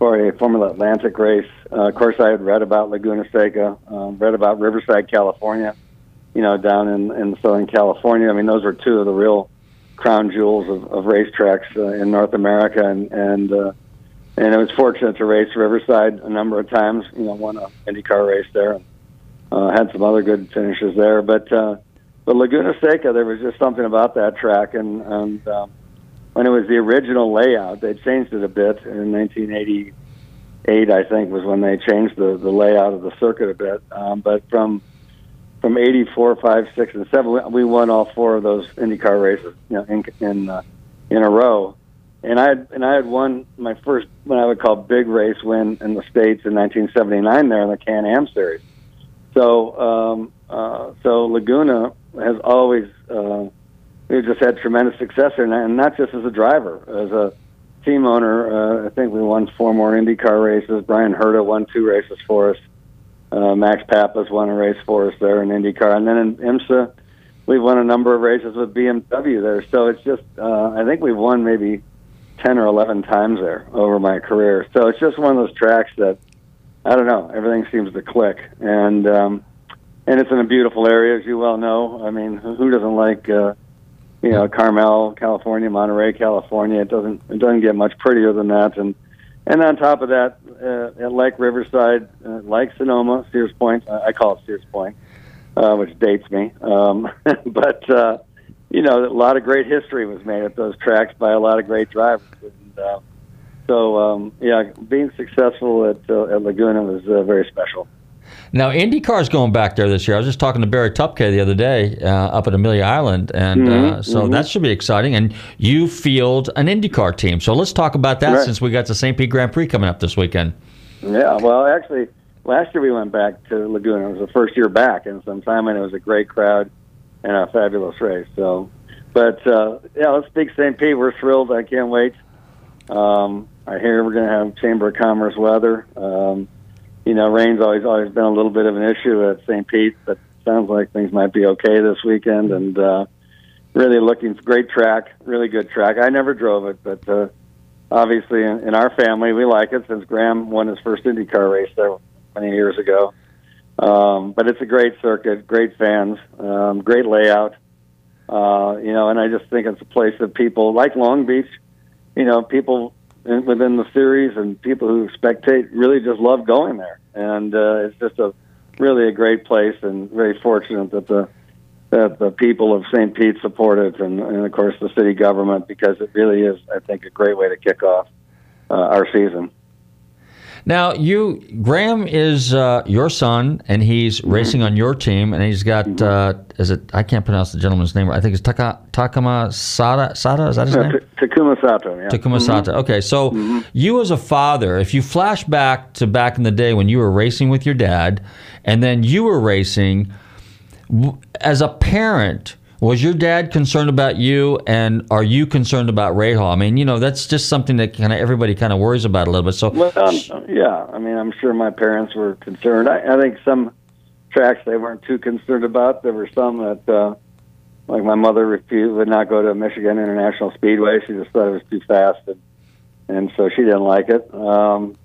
for a Formula Atlantic race. Uh, of course, I had read about Laguna Seca, um, read about Riverside, California, you know, down in in Southern California. I mean, those were two of the real crown jewels of, of racetracks uh, in North America, and and uh, and I was fortunate to race Riverside a number of times. You know, won a IndyCar race there. Uh, had some other good finishes there, but uh, but Laguna Seca, there was just something about that track, and and um, when it was the original layout, they changed it a bit in 1988. I think was when they changed the the layout of the circuit a bit. Um, but from from 84, 5, 6, and 7, we- won all four of those IndyCar races, you know, in in uh, in a row. And I had, and I had won my first what I would call big race win in the states in 1979 there in the Can Am Series. So um, uh, so Laguna has always uh, we've just had tremendous success there, and- not just as a driver, as a team owner. Uh, I think we won four more IndyCar races. Bryan Herta won two races for us. Uh, Max Papis won a race for us there in IndyCar, and then in IMSA, we've won a number of races with BMW there. So it's just uh, I think we've won maybe ten or eleven times there over my career. So it's just one of those tracks that I don't know. Everything seems to click, and um, and it's in a beautiful area, as you well know. I mean, who doesn't like uh, you know Carmel, California, Monterey, California? It doesn't it doesn't get much prettier than that, and and on top of that, uh, at Lake Riverside, uh, like Sonoma, Sears Point, I I call it Sears Point, uh, which dates me, um, [laughs] but. Uh, you know, a lot of great history was made at those tracks by a lot of great drivers. And, uh, so, um, yeah, being successful at, uh, at Laguna was uh, very special. Now, IndyCar's going back there this year. I was just talking to Barry Tupke the other day uh, up at Amelia Island, and uh, Mhm, so mhm. that should be exciting. And you field an IndyCar team. So let's talk about that Right. since we got the St. Pete Grand Prix coming up this weekend. Yeah, well, actually, last year we went back to Laguna. It was the first year back in some time, and it was a great crowd and a fabulous race. So, but uh, yeah, let's speak St. Pete. We're thrilled. I can't wait. Um, I hear we're going to have Chamber of Commerce weather. Um, you know, rain's always always been a little bit of an issue at St. Pete, but sounds like things might be okay this weekend. And uh, really looking great track, really good track. I never drove it, but uh, obviously in, in our family we like it since Graham won his first IndyCar race there many years ago. Um, but it's a great circuit, great fans, um, great layout. Uh, you know, and I just think it's a place that people like Long Beach. You know, people within the series and people who spectate really just love going there, and uh, it's just a really a great place, and very fortunate that the that the people of St. Pete support it, and, and of course the city government because it really is, I think, a great way to kick off uh, our season. Now, you Graham is uh, your son, and he's Mm-hmm. racing on your team, and he's got uh, is it? I can't pronounce the gentleman's name. I think it's Taka, Takuma Sada. Sada is that his Uh, name? Ta- Takuma Sato. Yeah. Takuma Mhm. Sato. Okay, so you as a father, if you flash back to back in the day when you were racing with your dad, and then you were racing, as a parent, was your dad concerned about you, and are you concerned about Rahal? I mean, you know, that's just something that kind of everybody kind of worries about a little bit. So, Well, um, yeah, I mean, I'm sure my parents were concerned. I, I think some tracks they weren't too concerned about. There were some that, uh, like my mother refused, would not go to Michigan International Speedway. She just thought it was too fast, and, and so she didn't like it. Um,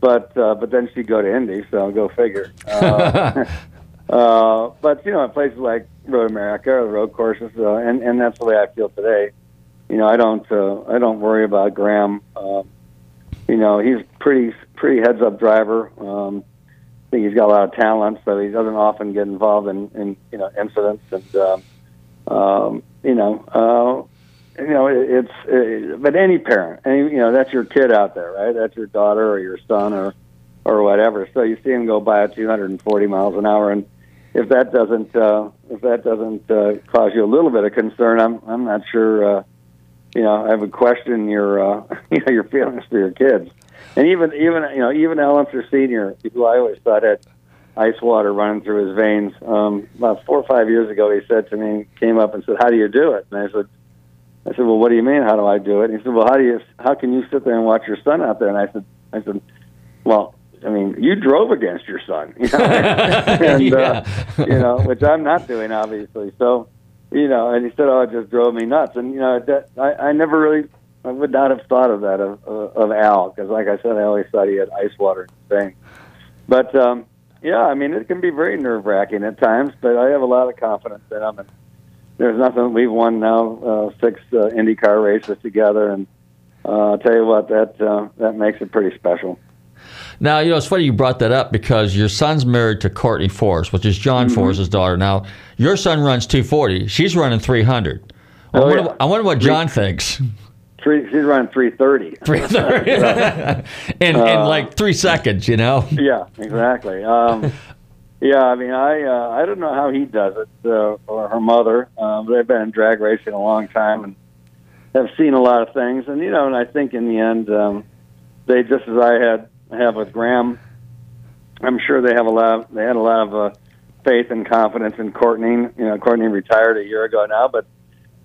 but uh, but then she'd go to Indy, so go figure. Uh, [laughs] uh, but you know, in places like Road America or the road courses, uh, and and that's the way I feel today. You know, I don't uh, I don't worry about Graham. Um, you know, he's pretty pretty heads up driver. Um, I think he's got a lot of talent, so he doesn't often get involved in, in you know incidents. And um, um, you know, uh, you know, it, it's it, but any parent, any you know, that's your kid out there, right? That's your daughter or your son or or whatever. So you see him go by at 240 miles an hour, and if that doesn't uh, if that doesn't uh, cause you a little bit of concern, I'm I'm not sure. Uh, you know, I would question your uh, [laughs] you know your feelings for your kids, and even even you know even Al Unser Senior, who I always thought had ice water running through his veins. Um, about four or five years ago, he said to me, came up and said, "How do you do it?" And I said, "I said, well, what do you mean? How do I do it?" And he said, "Well, how do you how can you sit there and watch your son out there?" And I said, "I said, well." I mean, you drove against your son, you know, [laughs] and uh, you know, which I'm not doing, obviously. So, you know, and he said, "Oh, it just drove me nuts." And you know, that I, I never really, I would not have thought of that of of, of Al because, like I said, I always thought he had ice water in his veins. But um, yeah, I mean, it can be very nerve wracking at times, but I have a lot of confidence in him. And there's nothing. We've won now uh, six uh, IndyCar races together, and uh, I'll tell you what, that uh, that makes it pretty special. Now, you know, it's funny you brought that up because your son's married to Courtney Force, which is John Mm-hmm. Force's daughter. Now, your son runs 240. She's running 300. I, Oh, wonder, yeah. I wonder what John thinks. Three, she's running three thirty. [laughs] 330. [laughs] in, in Uh, like three seconds, you know? yeah, exactly. Um, [laughs] yeah, I mean, I uh, I don't know how he does it uh, or her mother. Um, they've been in drag racing a long time and have seen a lot of things. And you know, and I think in the end, um, they just as I had have with Graham. I'm sure they have a lot. Of, they had a lot of uh, faith and confidence in Courtney. You know, Courtney retired a year ago now, but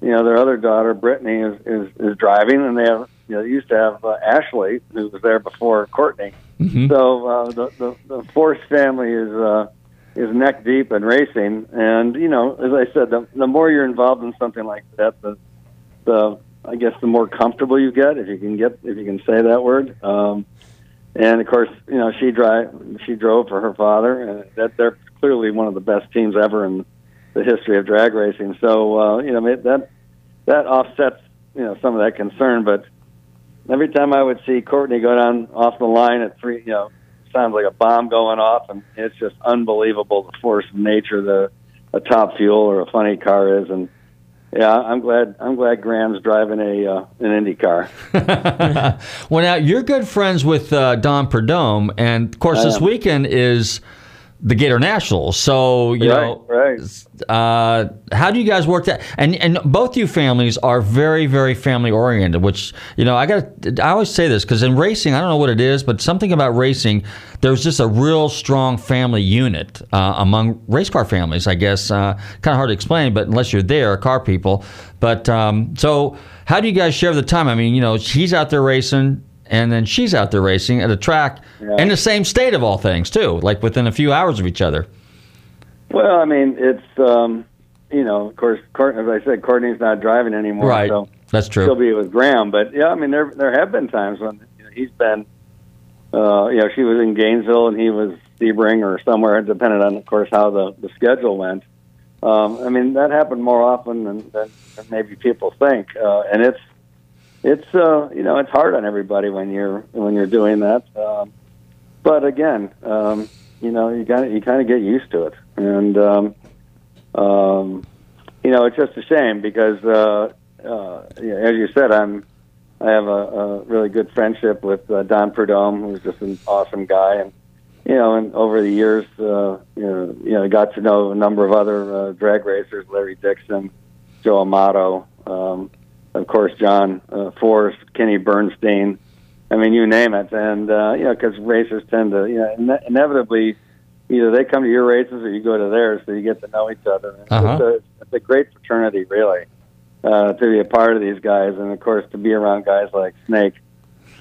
you know their other daughter, Brittany, is is, is driving, and they have you know they used to have uh, Ashley, who was there before Courtney. So uh, the, the the Force family is uh, is neck deep in racing, and you know, as I said, the the more you're involved in something like that, the the I guess the more comfortable you get, if you can get if you can say that word. Um, and of course, you know, she drive she drove for her father, and that they're clearly one of the best teams ever in the history of drag racing. So uh, you know that that offsets you know some of that concern, but every time I would see Courtney go down off the line at three, you know, sounds like a bomb going off, and it's just unbelievable the force of nature the a top fuel or a funny car is, and yeah, I'm glad I'm glad Graham's driving a uh, an Indy car. [laughs] well, now you're good friends with uh, Don Prudhomme, and of course, I this am. weekend is the Gatornationals. So you know, right. uh, how do you guys work that? And and both you families are very very family oriented. Which you know, I got I always say this because in racing, I don't know what it is, but something about racing, there's just a real strong family unit uh, among race car families. I guess uh, kind of hard to explain, but unless you're there, car people. But um, so, how do you guys share the time? I mean, you know, he's out there racing. And then she's out there racing at a track in the same state of all things, too, like within a few hours of each other. Well, I mean, it's um, you know, of course, Courtney, as I said, Courtney's not driving anymore, Right. so That's true. she'll be with Graham. But yeah, I mean, there there have been times when you know, he's been, uh, you know, she was in Gainesville and he was Sebring or somewhere, depending on, of course, how the the schedule went. Um, I mean, that happened more often than, than, than maybe people think, uh, and it's it's uh, you know it's hard on everybody when you're when you're doing that. Um, but again, um, you know you got you kind of get used to it, and um, um, you know it's just a shame because uh, uh, as you said, I'm I have a, a really good friendship with uh, Don Prudhomme, who's just an awesome guy, and you know, and over the years, uh, you know, you know, got to know a number of other uh, drag racers, Larry Dixon, Joe Amato, um, of course, John uh, Force, Kenny Bernstein. I mean, you name it, and uh, you know, because racers tend to, you know, ine- inevitably, either they come to your races or you go to theirs, so you get to know each other. And Uh-huh. It's, a, it's a great fraternity, really, uh, to be a part of these guys, and of course, to be around guys like Snake,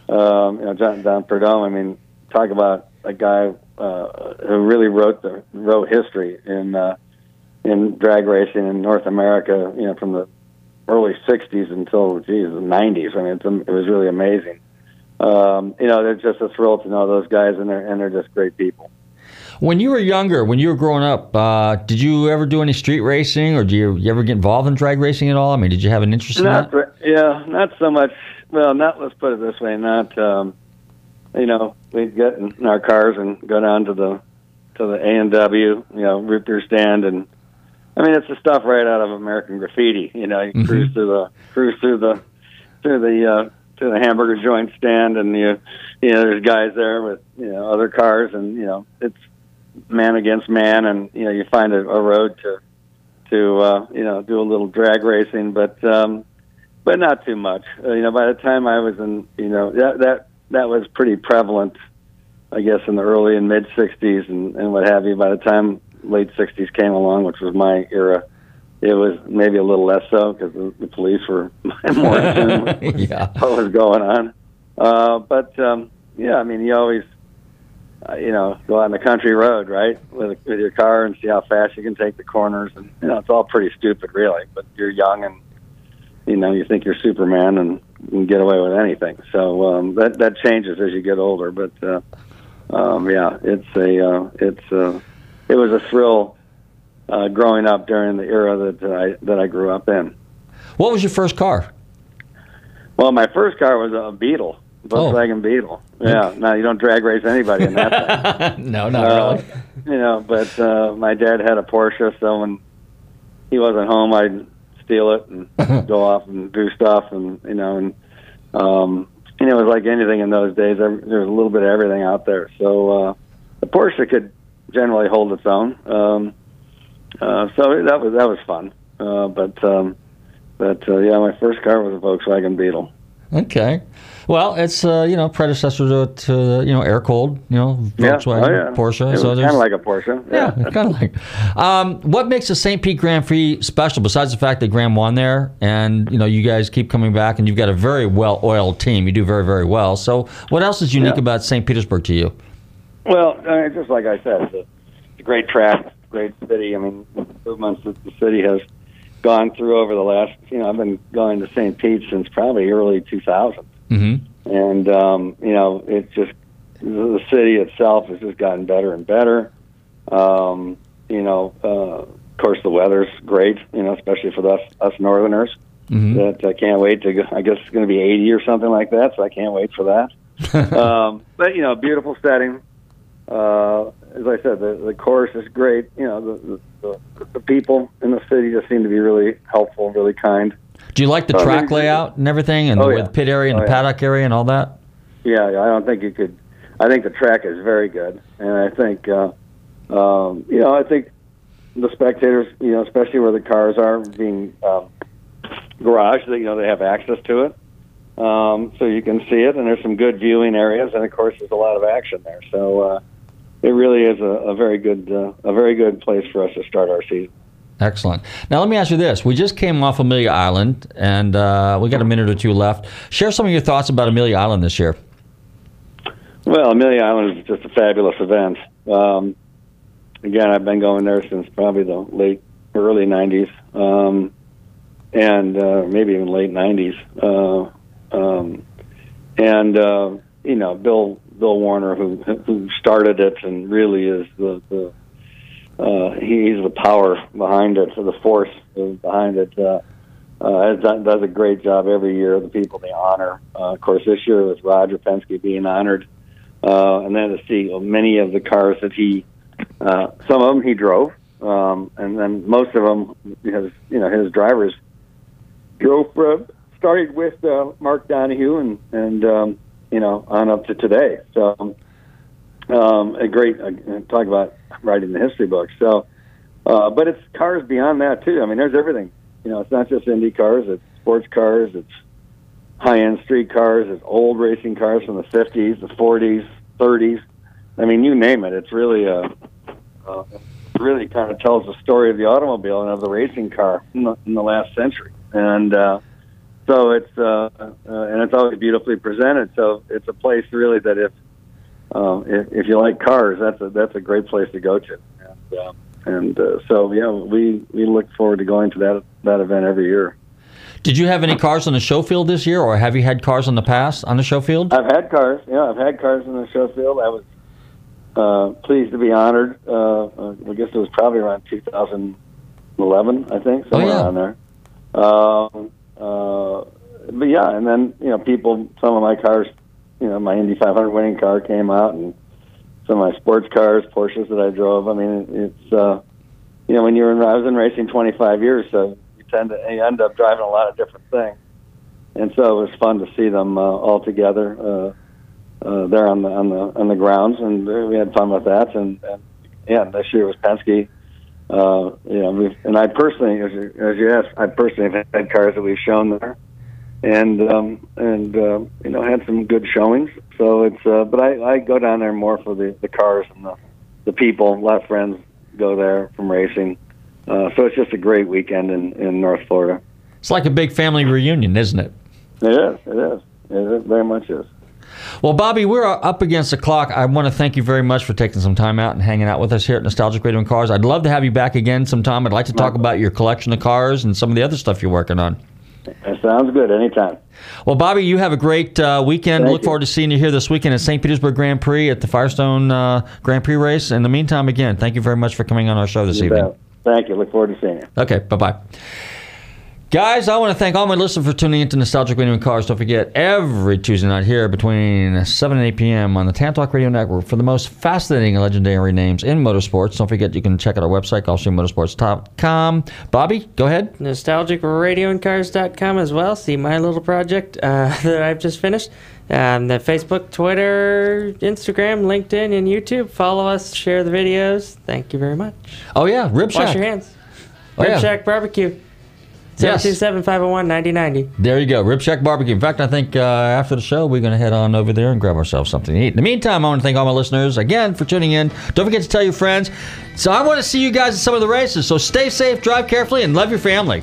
um, you know, John Don Prudhomme. I mean, talk about a guy uh, who really wrote the wrote history in uh, in drag racing in North America. You know, from the early '60s until geez the '90s. I mean, it's, it was really amazing. Um, you know, it's just a thrill to know those guys, and they're and they're just great people. When you were younger, when you were growing up, uh, did you ever do any street racing, or do you, you ever get involved in drag racing at all? I mean, did you have an interest in that? yeah, not so much. Well, not. Let's put it this way. Not. Um, you know, we'd get in our cars and go down to the to the A and W. You know, root beer stand, and I mean, it's the stuff right out of American Graffiti. You know, you Mhm. cruise through the cruise through the through the uh, to the hamburger joint stand, and you you know, there's guys there with you know other cars, and you know, it's man against man, and you know, you find a, a road to to uh, you know do a little drag racing, but um, but not too much. Uh, you know, by the time I was in, you know, that that that was pretty prevalent, I guess, in the early and mid '60s and and what have you. By the time late '60s came along, which was my era, it was maybe a little less so because the, the police were [laughs] more in [laughs] yeah. what was going on. Uh, but um, yeah, I mean, you always, uh, you know, go out on the country road, right, with with your car and see how fast you can take the corners, and you know, it's all pretty stupid, really. But you're young and you know, you think you're Superman and you can get away with anything. So um, that that changes as you get older. But uh, um, yeah, it's a uh, it's uh, it was a thrill uh, growing up during the era that I that I grew up in. What was your first car? Well, my first car was a Beetle, Volkswagen Beetle. Yeah, now you don't drag race anybody in that [laughs] no, not Uh, really. You know, but uh, my dad had a Porsche, so when he wasn't home, I'd steal it and [laughs] go off and do stuff, and you know, and um, know, it was like anything in those days. There there was a little bit of everything out there. So uh, the Porsche could generally hold its own. Um, uh, so that was that was fun. Uh, but um, but uh, yeah, my first car was a Volkswagen Beetle. Okay. Well, it's uh, you know predecessor to, to you know air cooled you know Volkswagen yeah. Oh, yeah. Porsche. It so kind of like a Porsche. yeah, kind of like. Um, what makes the St. Pete Grand Prix special besides the fact that Graham won there, and you know you guys keep coming back, and you've got a very well oiled team. You do very very well. So what else is unique Yeah. about St. Petersburg to you? Well, uh, just like I said, it's a, it's a great track, great city. I mean, the improvements that the city has gone through over the last, you know, I've been going to St. Pete since probably early 2000. Mm-hmm. And, um, you know, it's just, the city itself has just gotten better and better. Um, you know, uh, of course, the weather's great, you know, especially for us, us Northerners. Mm-hmm. That I can't wait to go. I guess it's going to be 80 or something like that, so I can't wait for that [laughs] um, but you know, beautiful setting. Uh, as I said, the the course is great. You know, the, the the people in the city just seem to be really helpful, really kind. Do you like the Oh, track maybe- layout and everything, and Oh, the yeah. pit area and Oh, the yeah. paddock area and all that? Yeah, I don't think you could. I think the track is very good, and I think uh, um, you know, I think the spectators, you know, especially where the cars are being um, garaged, that you know they have access to it, um, so you can see it, and there's some good viewing areas, and of course there's a lot of action there. So uh, it really is a, a very good, uh, a very good place for us to start our season. Excellent. Now let me ask you this: We just came off Amelia Island, and uh, we got a minute or two left. Share some of your thoughts about Amelia Island this year. Well, Amelia Island is just a fabulous event. Um, again, I've been going there since probably the late, early '90s, um, and uh, maybe even late '90s. Uh, um, and uh, you know, Bill Bill Warner, who who started it, and really is the the uh, he's the power behind it, the force behind it. Uh, uh, has done, does a great job every year. Of the people they honor. Uh, of course, this year was Roger Penske being honored, uh, and then to see many of the cars that he, uh, some of them he drove, um, and then most of them his you know his drivers drove from started with uh, Mark Donohue and and um, you know on up to today. So um, a great uh, talk about writing the history book. So, uh, but it's cars beyond that too. I mean, there's everything. You know, it's not just Indy cars. It's sports cars. It's high-end street cars. It's old racing cars from the 50s, the 40s, 30s. I mean, you name it. It's really a, uh, really kind of tells the story of the automobile and of the racing car in the, in the last century. And uh, so it's uh, uh, and it's always beautifully presented. So it's a place really that if um, if, if you like cars, that's a that's a great place to go to. And, uh, and uh, so yeah, we we look forward to going to that that event every year. Did you have any cars on the show field this year, or have you had cars in the past on the show field? I've had cars. Yeah, I've had cars in the show field. I was uh, pleased to be honored. Uh, uh, I guess it was probably around 2011, I think, somewhere Oh, yeah. around there. Um, uh, but yeah, and then you know, people, some of my cars, you know, my Indy 500 winning car came out, and some of my sports cars, Porsches that I drove. I mean, it's uh, you know, when you're in, I was in racing 25 years, so you tend to you end up driving a lot of different things, and so it was fun to see them uh, all together. Uh, uh, there on the on the on the grounds, and we had fun with that. And, and yeah, this year was Penske. Uh, you know, and I personally, as you, as you asked, I personally have had cars that we've shown there, and um, and uh, you know had some good showings. So it's, uh, but I, I go down there more for the the cars and the the people. A lot of friends go there from racing, uh, so it's just a great weekend in in North Florida. It's like a big family reunion, isn't it? It is. It is. It very much is. Well, Bobby, we're up against the clock. I want to thank you very much for taking some time out and hanging out with us here at Nostalgic Radio and Cars. I'd love to have you back again sometime. I'd like to talk about your collection of cars and some of the other stuff you're working on. That sounds good. Anytime. Well, Bobby, you have a great uh, weekend. Thank Look you. forward to seeing you here this weekend at St. Petersburg Grand Prix at the Firestone uh, Grand Prix race. In the meantime, again, thank you very much for coming on our show this You evening. bet. Thank you. Look forward to seeing you. Okay, bye bye. Guys, I want to thank all my listeners for tuning into Nostalgic Radio and Cars. Don't forget, every Tuesday night here between 7 and 8 p.m. on the Tan Talk Radio Network for the most fascinating and legendary names in motorsports. Don't forget, you can check out our website, GulfstreamMotorsports.com. Bobby, go ahead. nostalgicradioandcars.com as well. See my little project uh, [laughs] that I've just finished. Um, the Facebook, Twitter, Instagram, LinkedIn, and YouTube. Follow us, share the videos. Thank you very much. Oh, yeah, Rib Shack. Wash your hands. Oh, Rib yeah. Shack Barbecue. Yes. 727 501 9090. There you go, Rib Shack Barbecue. In fact, I think uh, after the show, we're going to head on over there and grab ourselves something to eat. In the meantime, I want to thank all my listeners again for tuning in. Don't forget to tell your friends. So I want to see you guys at some of the races. So stay safe, drive carefully, and love your family.